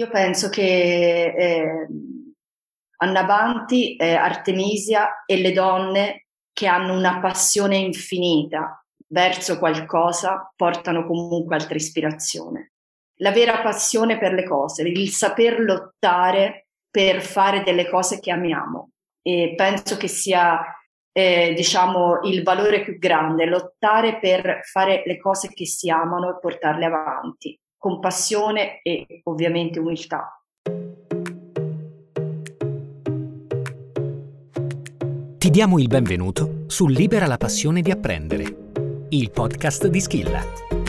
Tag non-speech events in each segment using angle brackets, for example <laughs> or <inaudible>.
Io penso che eh, Annabanti, eh, Artemisia e le donne che hanno una passione infinita verso qualcosa portano comunque altra ispirazione. La vera passione per le cose, il saper lottare per fare delle cose che amiamo. E penso che sia, eh, diciamo, il valore più grande, lottare per fare le cose che si amano e portarle avanti, con passione e ovviamente umiltà. Ti diamo il benvenuto su Libera la passione di apprendere, il podcast di Schilla.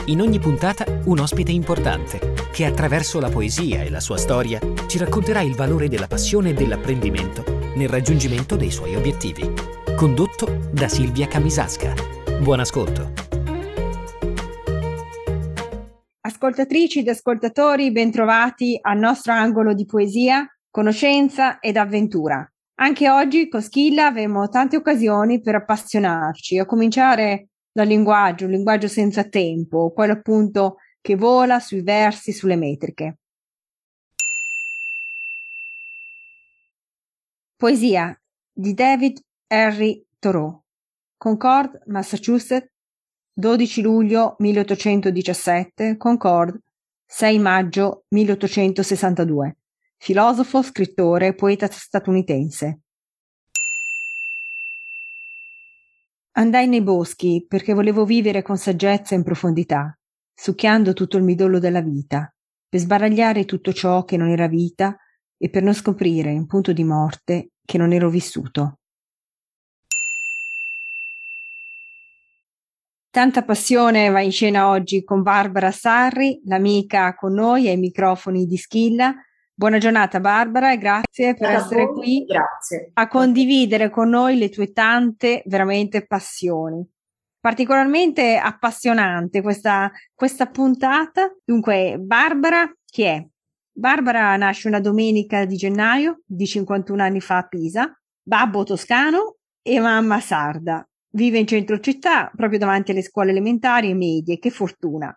In ogni puntata un ospite importante che attraverso la poesia e la sua storia ci racconterà il valore della passione e dell'apprendimento nel raggiungimento dei suoi obiettivi. Condotto da Silvia Camisasca. Buon ascolto. Ascoltatrici ed ascoltatori, bentrovati al nostro angolo di poesia, conoscenza ed avventura. Anche oggi con Schilla avremo tante occasioni per appassionarci, a cominciare dal linguaggio, un linguaggio senza tempo, quello appunto che vola sui versi, sulle metriche. Poesia di David Henry Thoreau, Concord, Massachusetts, 12 luglio 1817, Concord, 6 maggio 1862 filosofo, scrittore, poeta statunitense. Andai nei boschi perché volevo vivere con saggezza in profondità, succhiando tutto il midollo della vita, per sbaragliare tutto ciò che non era vita e per non scoprire in punto di morte che non ero vissuto. Tanta passione va in scena oggi con Barbara Sarri, l'amica con noi ai microfoni di Schilla, Buona giornata Barbara e grazie per Allora, essere voi, qui Grazie. a condividere con noi le tue tante veramente passioni. Particolarmente appassionante questa, questa puntata. Dunque, Barbara, chi è? Barbara nasce una domenica di gennaio di 51 anni fa a Pisa, babbo toscano e mamma sarda. Vive in centro città, proprio davanti alle scuole elementari e medie, che fortuna.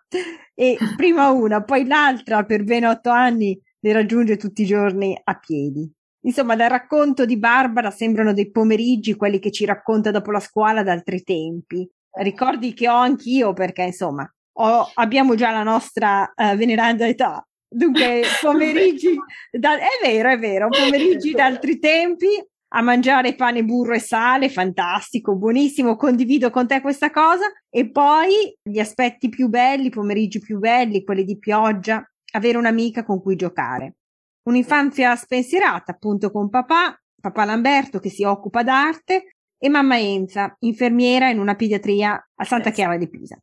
E prima <laughs> una, poi l'altra per ben otto anni le raggiunge tutti i giorni a piedi. Insomma, dal racconto di Barbara sembrano dei pomeriggi quelli che ci racconta dopo la scuola da altri tempi. Ricordi che ho anch'io perché, insomma, ho, abbiamo già la nostra uh, veneranda età. Dunque, <laughs> pomeriggi, da, è vero, è vero, pomeriggi da altri tempi a mangiare pane, burro e sale, fantastico, buonissimo, condivido con te questa cosa. E poi gli aspetti più belli, pomeriggi più belli, quelli di pioggia, avere un'amica con cui giocare. Un'infanzia spensierata appunto con papà, papà Lamberto che si occupa d'arte e mamma Enza, infermiera in una pediatria a Santa Chiara di Pisa.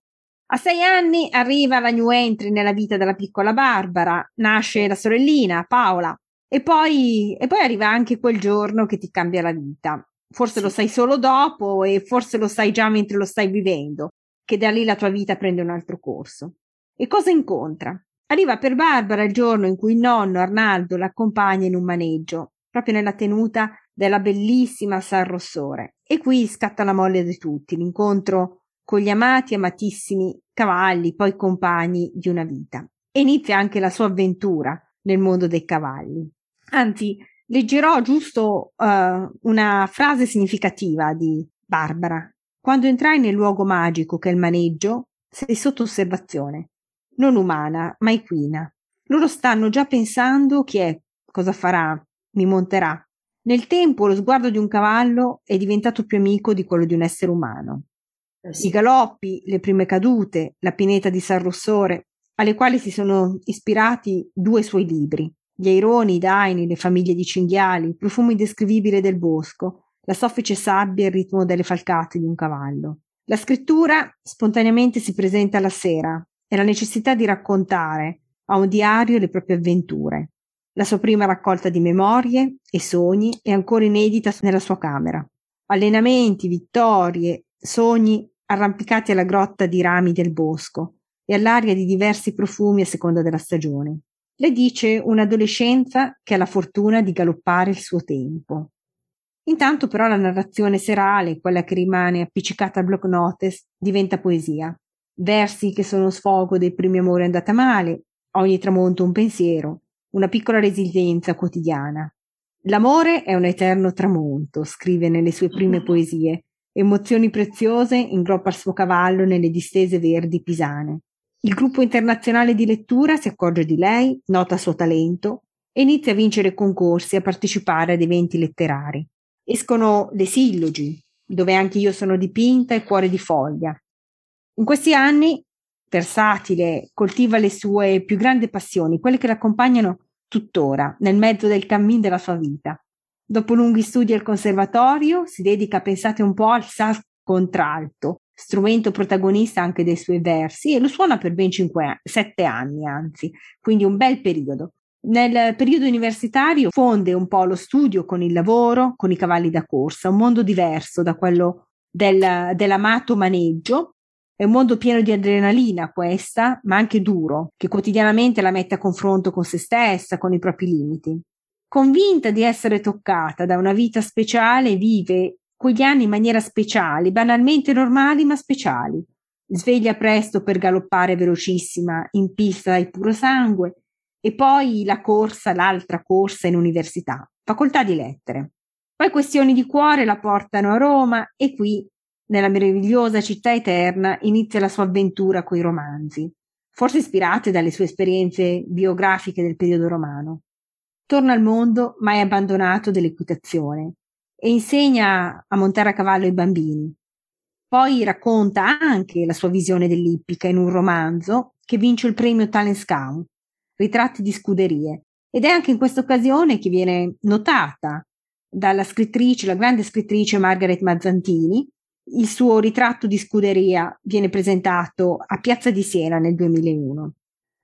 A sei anni arriva la new entry nella vita della piccola Barbara, nasce la sorellina Paola e poi, e poi arriva anche quel giorno che ti cambia la vita. Forse lo sai solo dopo e forse lo sai già mentre lo stai vivendo, che da lì la tua vita prende un altro corso. E cosa incontra? Arriva per Barbara il giorno in cui il nonno Arnaldo l'accompagna in un maneggio, proprio nella tenuta della bellissima San Rossore. E qui scatta la molle di tutti, l'incontro con gli amati e amatissimi cavalli, poi compagni di una vita. E inizia anche la sua avventura nel mondo dei cavalli. Anzi, leggerò giusto uh, una frase significativa di Barbara. Quando entrai nel luogo magico che è il maneggio, sei sotto osservazione non umana, ma equina. Loro stanno già pensando chi è, cosa farà, mi monterà. Nel tempo lo sguardo di un cavallo è diventato più amico di quello di un essere umano. Eh. I galoppi, le prime cadute, la pineta di San Rossore, alle quali si sono ispirati due suoi libri, gli aironi, i daini, le famiglie di cinghiali, i profumi indescrivibili del bosco, la soffice sabbia e il ritmo delle falcate di un cavallo. La scrittura spontaneamente si presenta la sera, e la necessità di raccontare a un diario le proprie avventure. La sua prima raccolta di memorie e sogni è ancora inedita nella sua camera. Allenamenti, vittorie, sogni arrampicati alla grotta di rami del bosco e all'aria di diversi profumi a seconda della stagione. Le dice un'adolescenza che ha la fortuna di galoppare il suo tempo. Intanto però la narrazione serale, quella che rimane appiccicata al block notice, diventa poesia versi che sono sfogo dei primi amori andata male, ogni tramonto un pensiero, una piccola resilienza quotidiana. L'amore è un eterno tramonto, scrive nelle sue prime poesie. Emozioni preziose ingroppa il suo cavallo nelle distese verdi pisane. Il gruppo internazionale di lettura si accorge di lei, nota il suo talento e inizia a vincere concorsi, a partecipare ad eventi letterari. Escono le sillogi, dove anche io sono dipinta e cuore di foglia. In questi anni, versatile, coltiva le sue più grandi passioni, quelle che l'accompagnano tuttora nel mezzo del cammin della sua vita. Dopo lunghi studi al conservatorio, si dedica, pensate un po', al sax contralto, strumento protagonista anche dei suoi versi, e lo suona per ben 5, 7 anni, anzi, quindi un bel periodo. Nel periodo universitario fonde un po' lo studio con il lavoro, con i cavalli da corsa, un mondo diverso da quello del, dell'amato maneggio, è un mondo pieno di adrenalina questa, ma anche duro, che quotidianamente la mette a confronto con se stessa, con i propri limiti. Convinta di essere toccata da una vita speciale, vive anni in maniera speciale, banalmente normali ma speciali. Sveglia presto per galoppare velocissima in pista di puro sangue e poi la corsa, l'altra corsa in università, facoltà di lettere. Poi questioni di cuore la portano a Roma e qui nella meravigliosa città eterna inizia la sua avventura coi romanzi, forse ispirate dalle sue esperienze biografiche del periodo romano. Torna al mondo mai abbandonato dell'equitazione e insegna a montare a cavallo i bambini. Poi racconta anche la sua visione dell'ippica in un romanzo che vince il premio Talent Scout, Ritratti di scuderie, ed è anche in questa occasione che viene notata dalla scrittrice, la grande scrittrice Margaret Mazzantini, il suo ritratto di scuderia viene presentato a Piazza di Siena nel 2001.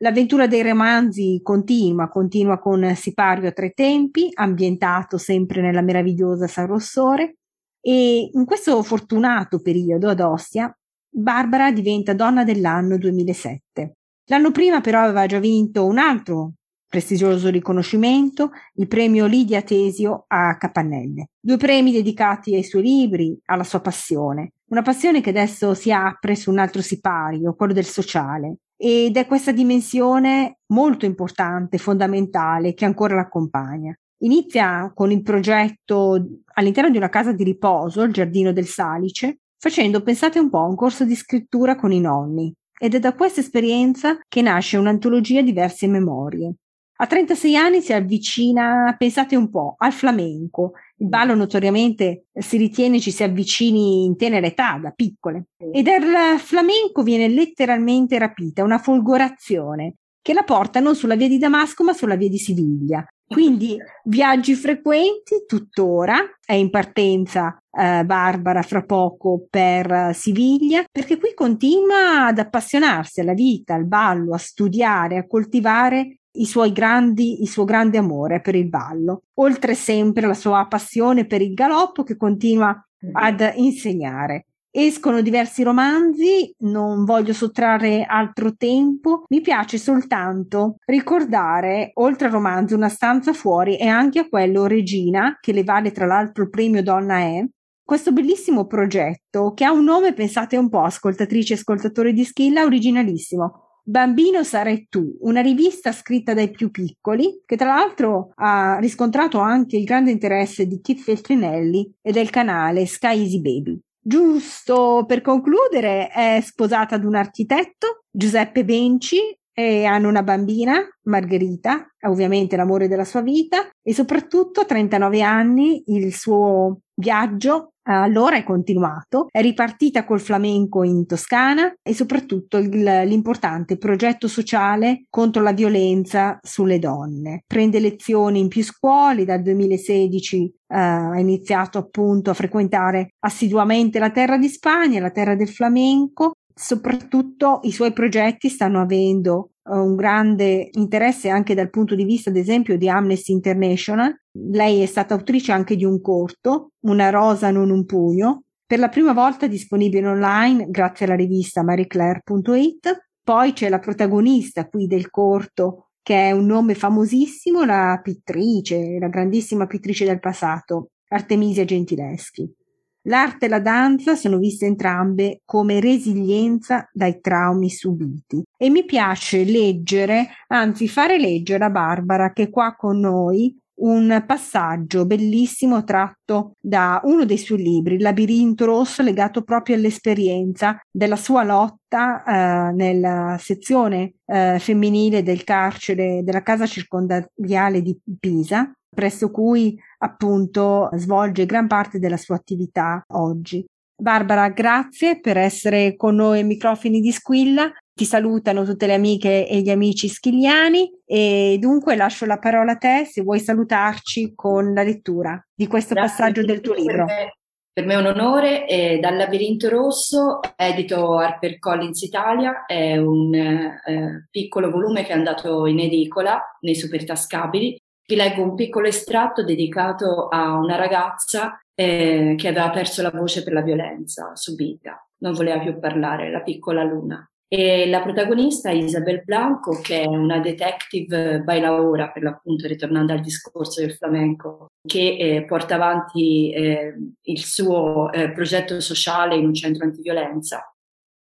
L'avventura dei romanzi continua, continua con Sipario a tre tempi, ambientato sempre nella meravigliosa San Rossore, e in questo fortunato periodo ad Ostia, Barbara diventa donna dell'anno 2007. L'anno prima però aveva già vinto un altro prestigioso riconoscimento, il premio Lidia Tesio a Capannelle. Due premi dedicati ai suoi libri, alla sua passione. Una passione che adesso si apre su un altro sipario, quello del sociale. Ed è questa dimensione molto importante, fondamentale, che ancora l'accompagna. Inizia con il progetto all'interno di una casa di riposo, il Giardino del Salice, facendo, pensate un po', un corso di scrittura con i nonni. Ed è da questa esperienza che nasce un'antologia di versi e memorie. A 36 anni si avvicina, pensate un po', al flamenco. Il mm. ballo notoriamente si ritiene ci si avvicini in tenera età, da piccole. E dal flamenco viene letteralmente rapita una folgorazione che la porta non sulla via di Damasco ma sulla via di Siviglia. <laughs> Quindi viaggi frequenti tuttora, è in partenza eh, Barbara fra poco per Siviglia, perché qui continua ad appassionarsi alla vita, al ballo, a studiare, a coltivare i suoi grandi, il suo grande amore per il ballo, oltre sempre la sua passione per il galoppo che continua ad insegnare. Escono diversi romanzi, non voglio sottrarre altro tempo, mi piace soltanto ricordare, oltre al romanzo Una stanza fuori e anche a quello Regina, che le vale tra l'altro il premio Donna è, questo bellissimo progetto che ha un nome, pensate un po', ascoltatrici e ascoltatori di Schilla, originalissimo, Bambino sarai tu, una rivista scritta dai più piccoli, che tra l'altro ha riscontrato anche il grande interesse di Kit Feltrinelli e del canale Sky Easy Baby. Giusto per concludere, è sposata ad un architetto, Giuseppe Benci, e hanno una bambina, Margherita, ovviamente l'amore della sua vita, e soprattutto a 39 anni il suo viaggio allora è continuato, è ripartita col flamenco in Toscana e soprattutto il, l'importante progetto sociale contro la violenza sulle donne. Prende lezioni in più scuole, dal 2016 Uh, ha iniziato appunto a frequentare assiduamente la terra di Spagna, la terra del flamenco. Soprattutto i suoi progetti stanno avendo un grande interesse anche dal punto di vista, ad esempio, di Amnesty International. Lei è stata autrice anche di un corto, Una rosa non un pugno, per la prima volta disponibile online grazie alla rivista marieclaire.it. Poi c'è la protagonista qui del corto, che è un nome famosissimo, la pittrice, la grandissima pittrice del passato, Artemisia Gentileschi. L'arte e la danza sono viste entrambe come resilienza dai traumi subiti. E mi piace leggere, anzi fare leggere a Barbara che è qua con noi un passaggio bellissimo tratto da uno dei suoi libri, Il labirinto rosso, legato proprio all'esperienza della sua lotta eh, nella sezione eh, femminile del carcere della casa circondariale di Pisa, presso cui appunto svolge gran parte della sua attività oggi. Barbara, grazie per essere con noi ai microfoni di Squilla. Ti salutano tutte le amiche e gli amici schigliani e dunque lascio la parola a te se vuoi salutarci con la lettura di questo Grazie passaggio del tuo libro. Per me, per me è un onore, è Dal labirinto rosso, edito HarperCollins Italia, è un eh, piccolo volume che è andato in edicola nei super tascabili. Vi leggo un piccolo estratto dedicato a una ragazza eh, che aveva perso la voce per la violenza subita, non voleva più parlare, la piccola Luna. E la protagonista Isabel Blanco, che è una detective bailaora, per l'appunto, ritornando al discorso del flamenco, che eh, porta avanti eh, il suo eh, progetto sociale in un centro antiviolenza.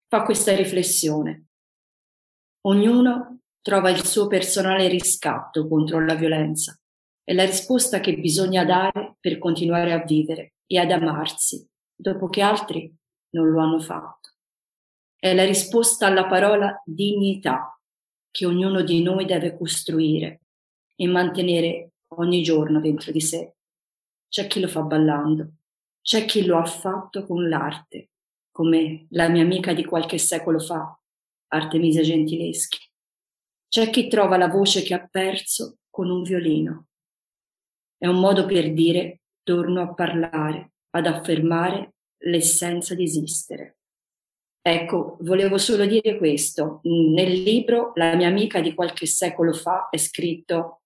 Fa questa riflessione. Ognuno trova il suo personale riscatto contro la violenza. È la risposta che bisogna dare per continuare a vivere e ad amarsi, dopo che altri non lo hanno fatto è la risposta alla parola dignità che ognuno di noi deve costruire e mantenere ogni giorno dentro di sé. C'è chi lo fa ballando, c'è chi lo ha fatto con l'arte, come la mia amica di qualche secolo fa, Artemisia Gentileschi. C'è chi trova la voce che ha perso con un violino. È un modo per dire torno a parlare, ad affermare l'essenza di esistere. Ecco, volevo solo dire questo. Nel libro La mia amica di qualche secolo fa è scritto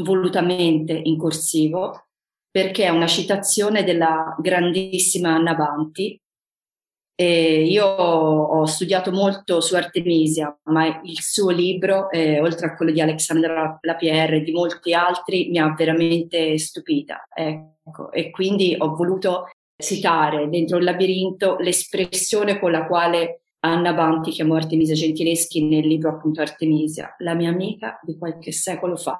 volutamente in corsivo perché è una citazione della grandissima Anna Banti. E io ho studiato molto su Artemisia, ma il suo libro, eh, oltre a quello di Alexandra Lapierre e di molti altri, mi ha veramente stupita. Ecco, e quindi ho voluto citare dentro il labirinto l'espressione con la quale Anna Banti chiamò Artemisia Gentileschi nel libro appunto Artemisia, la mia amica di qualche secolo fa.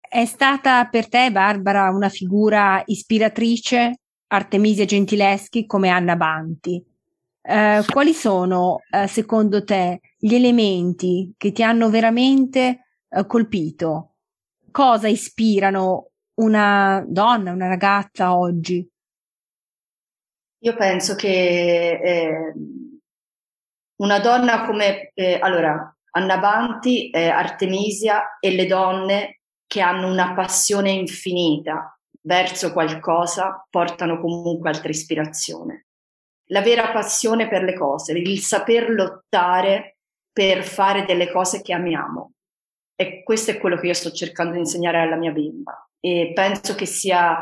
È stata per te, Barbara, una figura ispiratrice Artemisia Gentileschi come Anna Banti. Eh, quali sono, eh, secondo te, gli elementi che ti hanno veramente eh, colpito? Cosa ispirano una donna, una ragazza oggi? Io penso che eh, una donna come, eh, allora, Anna Banti, Artemisia e le donne che hanno una passione infinita verso qualcosa portano comunque altra ispirazione. La vera passione per le cose, il saper lottare per fare delle cose che amiamo. E questo è quello che io sto cercando di insegnare alla mia bimba. E penso che sia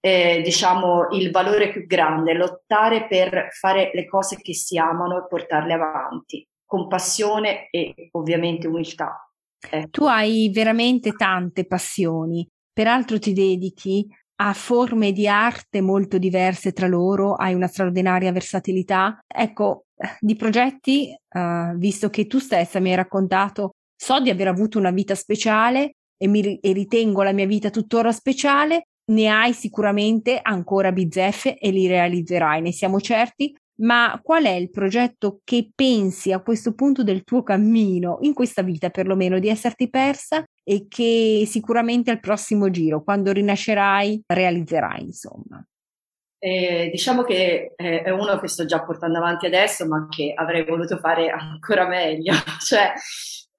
eh, diciamo, il valore più grande, lottare per fare le cose che si amano e portarle avanti, con passione e ovviamente umiltà. Eh. Tu hai veramente tante passioni, peraltro ti dedichi a forme di arte molto diverse tra loro, hai una straordinaria versatilità. Ecco, di progetti, uh, visto che tu stessa mi hai raccontato, so di aver avuto una vita speciale e, mi, e ritengo la mia vita tuttora speciale, ne hai sicuramente ancora bizzeffe e li realizzerai, ne siamo certi, ma qual è il progetto che pensi a questo punto del tuo cammino, in questa vita perlomeno, di esserti persa e che sicuramente al prossimo giro, quando rinascerai, realizzerai, insomma? Eh, diciamo che è uno che sto già portando avanti adesso, ma che avrei voluto fare ancora meglio. <laughs> cioè,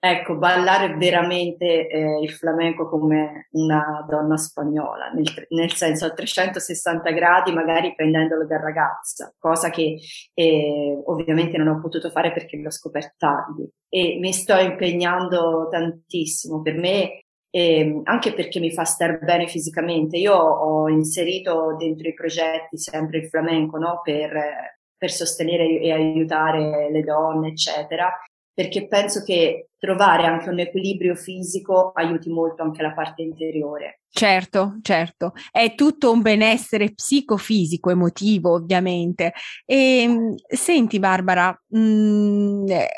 Ecco, ballare veramente eh, il flamenco come una donna spagnola, nel, nel, senso a 360 gradi, magari prendendolo da ragazza, cosa che eh, ovviamente non ho potuto fare perché l'ho scoperto tardi. E mi sto impegnando tantissimo per me, eh, anche perché mi fa star bene fisicamente. Io ho inserito dentro i progetti sempre il flamenco, no? Per, per sostenere e aiutare le donne, eccetera perché penso che trovare anche un equilibrio fisico aiuti molto anche la parte interiore. Certo, certo, è tutto un benessere psicofisico, emotivo, ovviamente. E ehm, senti, Barbara, mh, mm, eh,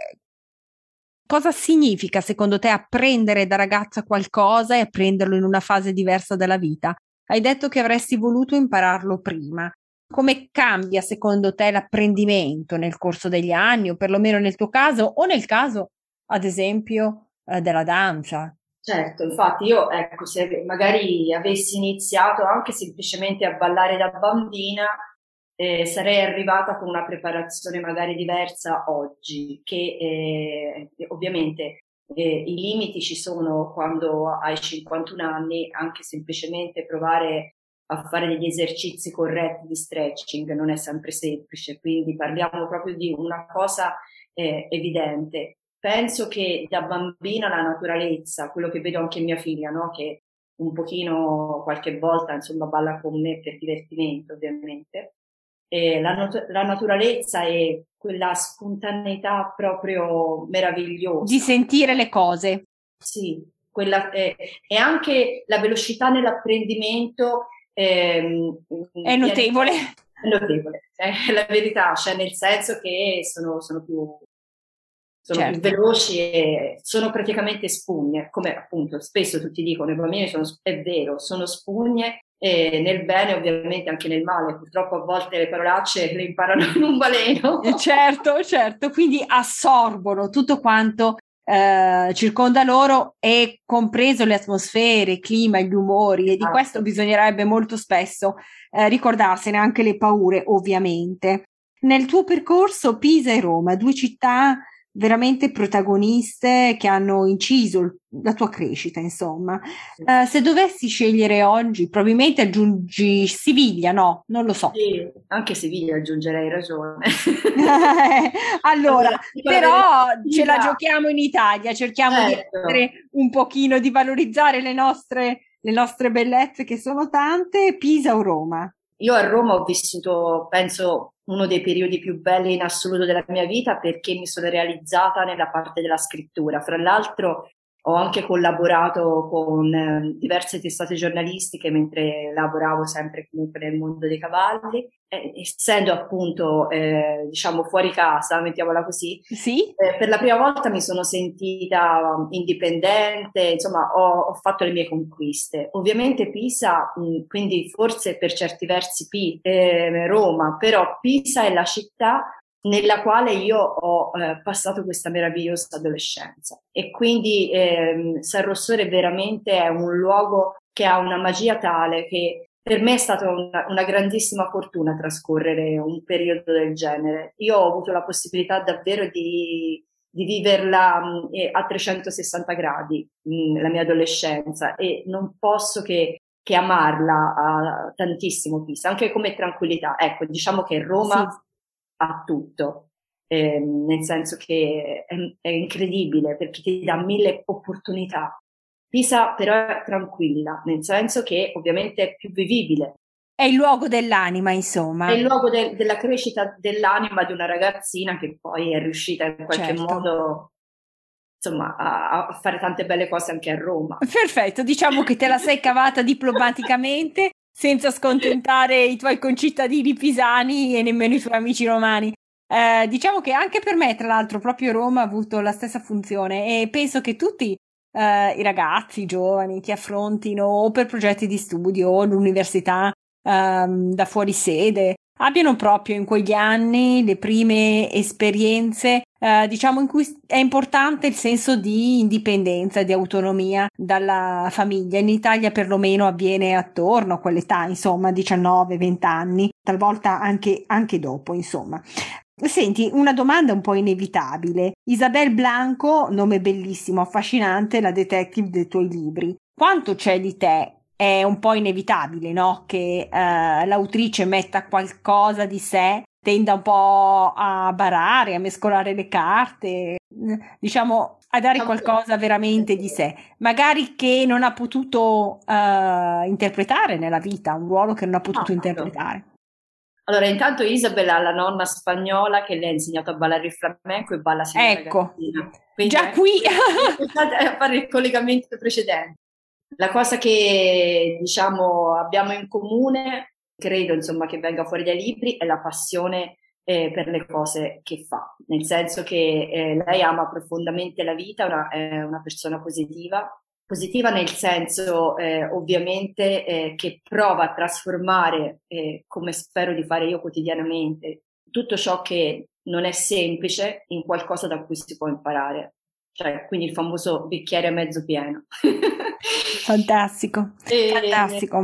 cosa significa secondo te apprendere da ragazza qualcosa e apprenderlo in una fase diversa della vita? Hai detto che avresti voluto impararlo prima. Come cambia secondo te l'apprendimento nel corso degli anni, o perlomeno nel tuo caso, o nel caso, ad esempio, eh, della danza? Certo, infatti io, ecco, se magari avessi iniziato anche semplicemente a ballare da bambina, eh, sarei arrivata con una preparazione magari diversa oggi, che eh, ovviamente eh, i limiti ci sono quando hai 51 anni, anche semplicemente provare a fare degli esercizi corretti di stretching non è sempre semplice, quindi parliamo proprio di una cosa eh, evidente. Penso che da bambina la naturalezza, quello che vedo anche mia figlia, no? che un pochino qualche volta insomma balla con me per divertimento ovviamente, e la, not- la naturalezza e quella spontaneità proprio meravigliosa. Di sentire le cose. Sì, quella, eh, e anche la velocità nell'apprendimento Ehm, è notevole. <laughs> È notevole, è la verità, cioè nel senso che sono, sono più sono certo. più veloci e sono praticamente spugne, come appunto spesso tutti dicono, i bambini sono, è vero, sono spugne e nel bene ovviamente anche nel male, purtroppo a volte le parolacce le imparano <laughs> in un baleno. Certo, certo, quindi assorbono tutto quanto eh, circonda loro e compreso le atmosfere, il clima, gli umori e di esatto. questo bisognerebbe molto spesso eh, ricordarsene anche le paure ovviamente. Nel tuo percorso Pisa e Roma, due città veramente protagoniste che hanno inciso la tua crescita, insomma. Uh, se dovessi scegliere oggi, probabilmente aggiungi Siviglia, no? Non lo so. Sì, anche Siviglia aggiungerei ragione. <laughs> allora, però ce la giochiamo in Italia, cerchiamo certo. di essere un pochino, di valorizzare le nostre, le nostre bellezze che sono tante, Pisa o Roma? Io a Roma ho vissuto, penso, uno dei periodi più belli in assoluto della mia vita perché mi sono realizzata nella parte della scrittura. Fra l'altro ho anche collaborato con eh, diverse testate giornalistiche mentre lavoravo sempre comunque nel mondo dei cavalli, eh, essendo appunto eh, diciamo fuori casa, mettiamola così. Sì. Eh, per la prima volta mi sono sentita indipendente, insomma ho, ho fatto le mie conquiste. Ovviamente Pisa, mh, quindi forse per certi versi P, eh, Roma, però Pisa è la città nella quale io ho eh, passato questa meravigliosa adolescenza. E quindi eh, San Rossore veramente è un luogo che ha una magia tale che per me è stata una, una, grandissima fortuna trascorrere un periodo del genere. Io ho avuto la possibilità davvero di, di viverla mh, a 360 gradi, mh, la mia adolescenza, e non posso che, che amarla uh, tantissimo Pisa, anche come tranquillità. Ecco, diciamo che Roma sì a tutto, eh, nel senso che è, è, incredibile perché ti dà mille opportunità. Pisa però è tranquilla, nel senso che ovviamente è più vivibile. È il luogo dell'anima, insomma. È il luogo de- della crescita dell'anima di una ragazzina che poi è riuscita in qualche certo. modo insomma, a, a, fare tante belle cose anche a Roma. Perfetto, diciamo che te la sei cavata diplomaticamente senza scontentare i tuoi concittadini pisani e nemmeno i tuoi amici romani. Eh, diciamo che anche per me, tra l'altro, proprio Roma ha avuto la stessa funzione e penso che tutti eh, i ragazzi, i giovani che affrontino o per progetti di studio o l'università ehm, da fuori sede abbiano proprio in quegli anni le prime esperienze eh, diciamo in cui è importante il senso di indipendenza, di autonomia dalla famiglia. In Italia perlomeno avviene attorno a quell'età, insomma, 19-20 anni, talvolta anche, anche dopo, insomma. Senti, una domanda un po' inevitabile. Isabel Blanco, nome bellissimo, affascinante, la detective dei tuoi libri. Quanto c'è di te è un po' inevitabile, no? Che eh, l'autrice metta qualcosa di sé tenda un po' a barare, a mescolare le carte, diciamo a dare qualcosa veramente di sé, magari che non ha potuto uh, interpretare nella vita, un ruolo che non ha potuto ah, interpretare. Allora, intanto Isabella ha la nonna spagnola che le ha insegnato a ballare il flamenco e balla sempre Ecco, già qui a fare il collegamento precedente. La cosa che diciamo abbiamo in comune, credo insomma che venga fuori dai libri, è la passione eh, per le cose che fa, nel senso che eh, lei ama profondamente la vita, una, è una persona positiva, positiva nel senso eh, ovviamente eh, che prova a trasformare, eh, come spero di fare io quotidianamente, tutto ciò che non è semplice in qualcosa da cui si può imparare. Cioè, quindi il famoso bicchiere mezzo pieno. <laughs> fantastico, e, fantastico.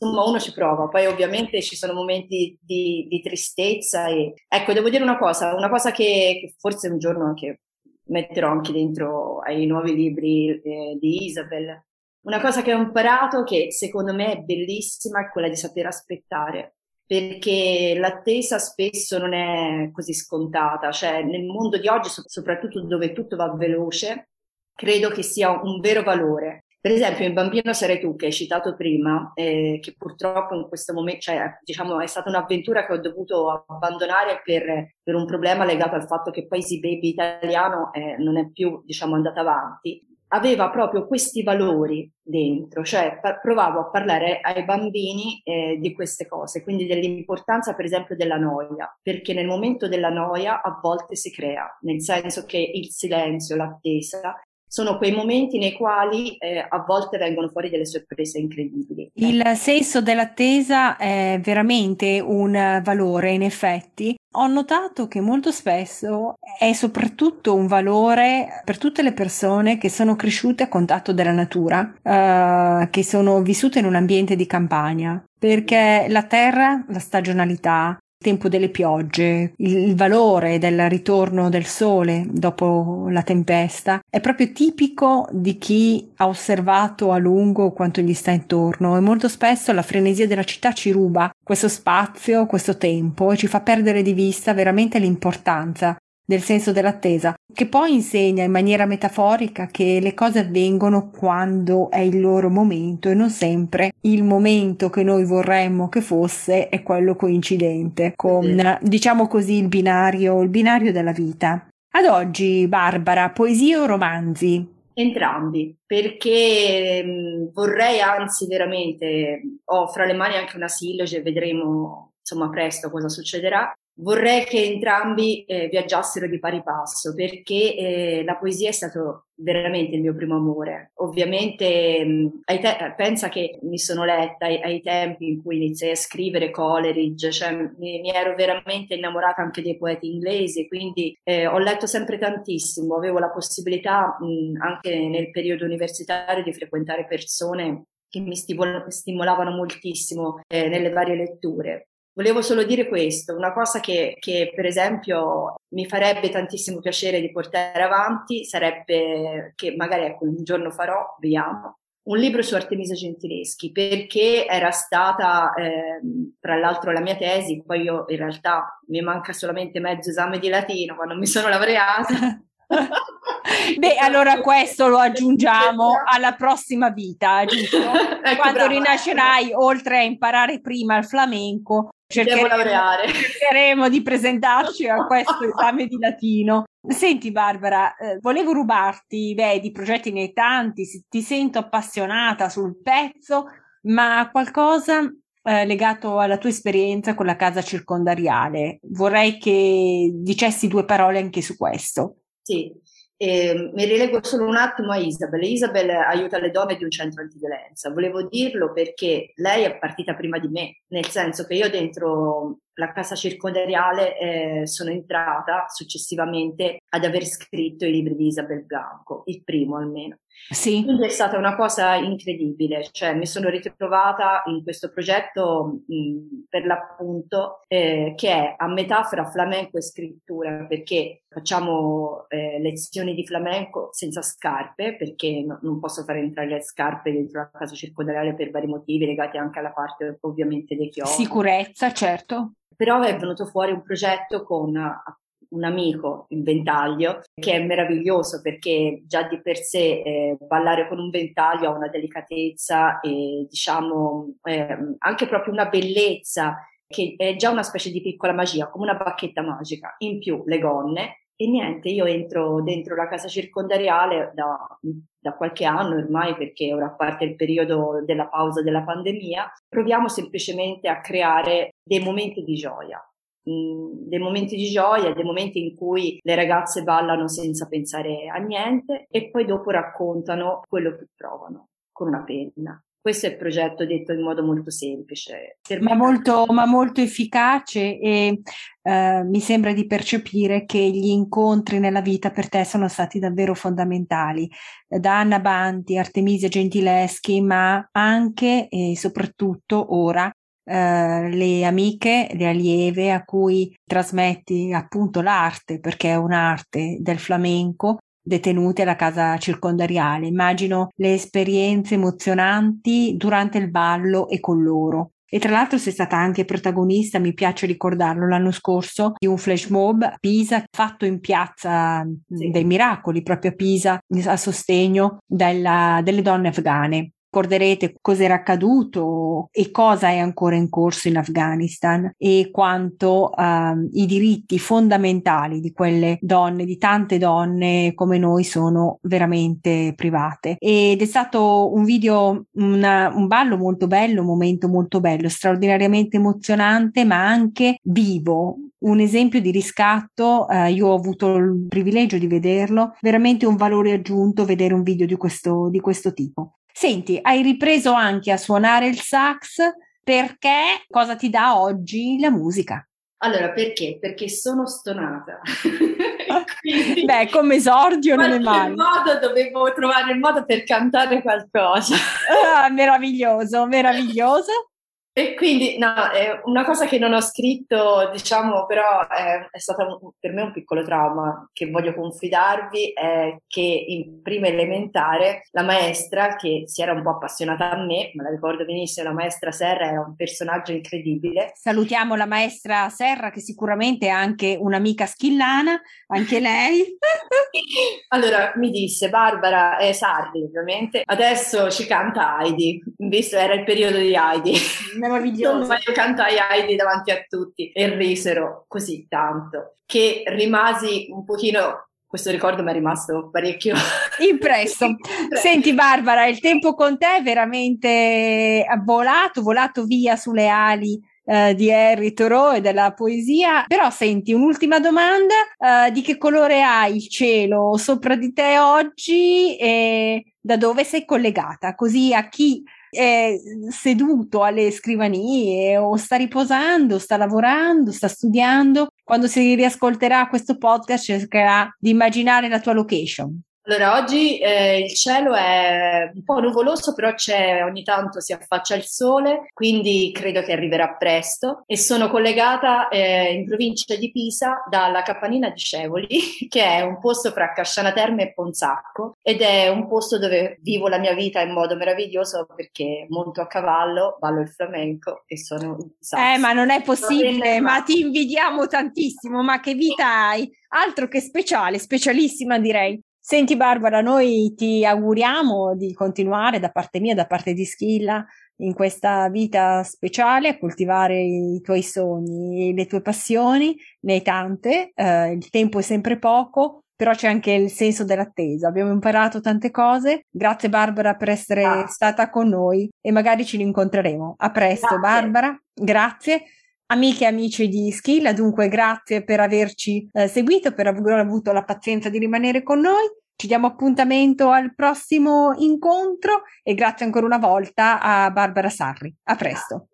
Insomma, uno ci prova, poi ovviamente ci sono momenti di, di tristezza e ecco, devo dire una cosa, una cosa che, che forse un giorno anche metterò anche dentro ai nuovi libri eh, di Isabel. Una cosa che ho imparato che secondo me è bellissima è quella di saper aspettare, perché l'attesa spesso non è così scontata, cioè nel mondo di oggi, soprattutto dove tutto va veloce, credo che sia un vero valore. Per esempio, il bambino sarei tu che hai citato prima, eh, che purtroppo in questo momento, cioè, diciamo, è stata un'avventura che ho dovuto abbandonare per, per un problema legato al fatto che Easy Baby italiano eh, non è più, diciamo, andata avanti. Aveva proprio questi valori dentro, cioè pa- provavo a parlare ai bambini eh, di queste cose, quindi dell'importanza, per esempio, della noia, perché nel momento della noia a volte si crea, nel senso che il silenzio, l'attesa sono quei momenti nei quali eh, a volte vengono fuori delle sorprese incredibili. Il senso dell'attesa è veramente un valore, in effetti. Ho notato che molto spesso è soprattutto un valore per tutte le persone che sono cresciute a contatto della natura, eh, che sono vissute in un ambiente di campagna, perché la terra, la stagionalità, tempo delle piogge, il valore del ritorno del sole dopo la tempesta è proprio tipico di chi ha osservato a lungo quanto gli sta intorno e molto spesso la frenesia della città ci ruba questo spazio, questo tempo e ci fa perdere di vista veramente l'importanza del senso dell'attesa, che poi insegna in maniera metaforica che le cose avvengono quando è il loro momento e non sempre il momento che noi vorremmo che fosse è quello coincidente con, diciamo così, il binario, il binario della vita. Ad oggi, Barbara, poesie o romanzi? Entrambi, perché mh, vorrei anzi veramente, ho fra le mani anche una silloge, vedremo insomma presto cosa succederà, vorrei che entrambi eh, viaggiassero di pari passo perché eh, la poesia è stato veramente il mio primo amore. Ovviamente mh, te- pensa che mi sono letta ai-, ai, tempi in cui iniziai a scrivere Coleridge, cioè mi-, mi ero veramente innamorata anche dei poeti inglesi, quindi eh, ho letto sempre tantissimo, avevo la possibilità mh, anche nel periodo universitario di frequentare persone che mi stimolavano moltissimo eh, nelle varie letture. Volevo solo dire questo, una cosa che, che, per esempio mi farebbe tantissimo piacere di portare avanti sarebbe che magari ecco, un giorno farò, vediamo, un libro su Artemisia Gentileschi perché era stata eh, tra l'altro la mia tesi, poi io in realtà mi manca solamente mezzo esame di latino quando mi sono laureata. <laughs> Beh, allora questo lo aggiungiamo <laughs> alla prossima vita, giusto? ecco, Quando brava. rinascerai, oltre a imparare prima il flamenco, cercheremo, cercheremo di presentarci a questo esame di latino. Senti Barbara, eh, volevo rubarti, beh, di progetti ne hai tanti, ti sento appassionata sul pezzo, ma qualcosa eh, legato alla tua esperienza con la casa circondariale. Vorrei che dicessi due parole anche su questo. Sì, e mi rilego solo un attimo a Isabel. Isabel aiuta le donne di un centro antiviolenza. Volevo dirlo perché lei è partita prima di me, nel senso che io dentro la casa circondariale eh, sono entrata successivamente ad aver scritto i libri di Isabel Blanco, il primo almeno. Sì. Quindi è stata una cosa incredibile, cioè mi sono ritrovata in questo progetto mh, per l'appunto eh, che è a metà fra flamenco e scrittura perché facciamo eh, lezioni di flamenco senza scarpe perché no, non posso fare entrare le scarpe dentro la casa circondariale per vari motivi legati anche alla parte ovviamente dei chiodi. Sicurezza, certo. Però è venuto fuori un progetto con un amico, il ventaglio, che è meraviglioso perché già di per sé eh, ballare con un ventaglio ha una delicatezza e diciamo eh, anche proprio una bellezza che è già una specie di piccola magia, come una bacchetta magica, in più le gonne e niente, io entro dentro la casa circondariale da, da, qualche anno ormai, perché ora parte il periodo della pausa della pandemia, proviamo semplicemente a creare dei momenti di gioia. Mm, dei momenti di gioia, dei momenti in cui le ragazze ballano senza pensare a niente e poi dopo raccontano quello che provano con una penna. Questo è il progetto detto in modo molto semplice. Ma molto, ma molto, efficace e eh, mi sembra di percepire che gli incontri nella vita per te sono stati davvero fondamentali. Da Anna Banti, Artemisia Gentileschi, ma anche e soprattutto ora Uh, le amiche, le allieve a cui trasmetti appunto l'arte, perché è un'arte del flamenco, detenute alla casa circondariale. Immagino le esperienze emozionanti durante il ballo e con loro. E tra l'altro sei stata anche protagonista, mi piace ricordarlo, l'anno scorso di un flash mob a Pisa fatto in piazza sì. dei miracoli, proprio a Pisa, a sostegno della, delle donne afghane ricorderete cosa era accaduto e cosa è ancora in corso in Afghanistan e quanto uh, i diritti fondamentali di quelle donne, di tante donne come noi, sono veramente private. Ed è stato un video, una, un ballo molto bello, un momento molto bello, straordinariamente emozionante, ma anche vivo, un esempio di riscatto, eh, io ho avuto il privilegio di vederlo, veramente un valore aggiunto vedere un video di questo, di questo tipo. Senti, hai ripreso anche a suonare il sax perché cosa ti dà oggi la musica? Allora, perché? Perché sono stonata. <laughs> Quindi, Beh, come esordio non è male. modo dovevo trovare il modo per cantare qualcosa. Ah, meraviglioso, meraviglioso. E quindi, no, è una cosa che non ho scritto, diciamo, però è, è stata un, per me un piccolo trauma che voglio confidarvi, è che in prima elementare la maestra, che si era un po' appassionata a me, me la ricordo benissimo, la maestra Serra era un personaggio incredibile. Salutiamo la maestra Serra, che sicuramente è anche un'amica schillana, anche lei. <laughs> allora, mi disse, Barbara, è Sardi ovviamente, adesso ci canta Heidi, visto era il periodo di Heidi meraviglioso. Insomma, io cantai Heidi davanti a tutti e risero così tanto che rimasi un pochino questo ricordo mi è rimasto parecchio <laughs> impresso. Senti Barbara, il tempo con te è veramente volato, volato via sulle ali eh, di Harry Thoreau e della poesia. Però senti, un'ultima domanda, eh, di che colore ha il cielo sopra di te oggi e da dove sei collegata? Così a chi è seduto alle scrivanie o sta riposando, sta lavorando, sta studiando. Quando si riascolterà questo podcast cercherà di immaginare la tua location. Allora, oggi eh, il cielo è un po' nuvoloso, però c'è, ogni tanto si affaccia il sole, quindi credo che arriverà presto. E sono collegata eh, in provincia di Pisa dalla Capannina di Scevoli, <laughs> che è un posto fra Casciana Terme e Ponzacco, ed è un posto dove vivo la mia vita in modo meraviglioso perché monto a cavallo, ballo il flamenco e sono un sax. Eh, ma non è possibile, ma ti invidiamo tantissimo, ma che vita hai! Altro che speciale, specialissima direi. Senti Barbara, noi ti auguriamo di continuare da parte mia, da parte di Schilla, in questa vita speciale a coltivare i tuoi sogni e le tue passioni, ne hai tante, eh, il tempo è sempre poco, però c'è anche il senso dell'attesa. Abbiamo imparato tante cose. Grazie Barbara per essere ah. stata con noi e magari ci rincontreremo. A presto grazie. Barbara, grazie. Amiche e amici di Schilla, dunque grazie per averci eh, seguito, per aver avuto la pazienza di rimanere con noi. Ci diamo appuntamento al prossimo incontro e grazie ancora una volta a Barbara Sarri. A presto.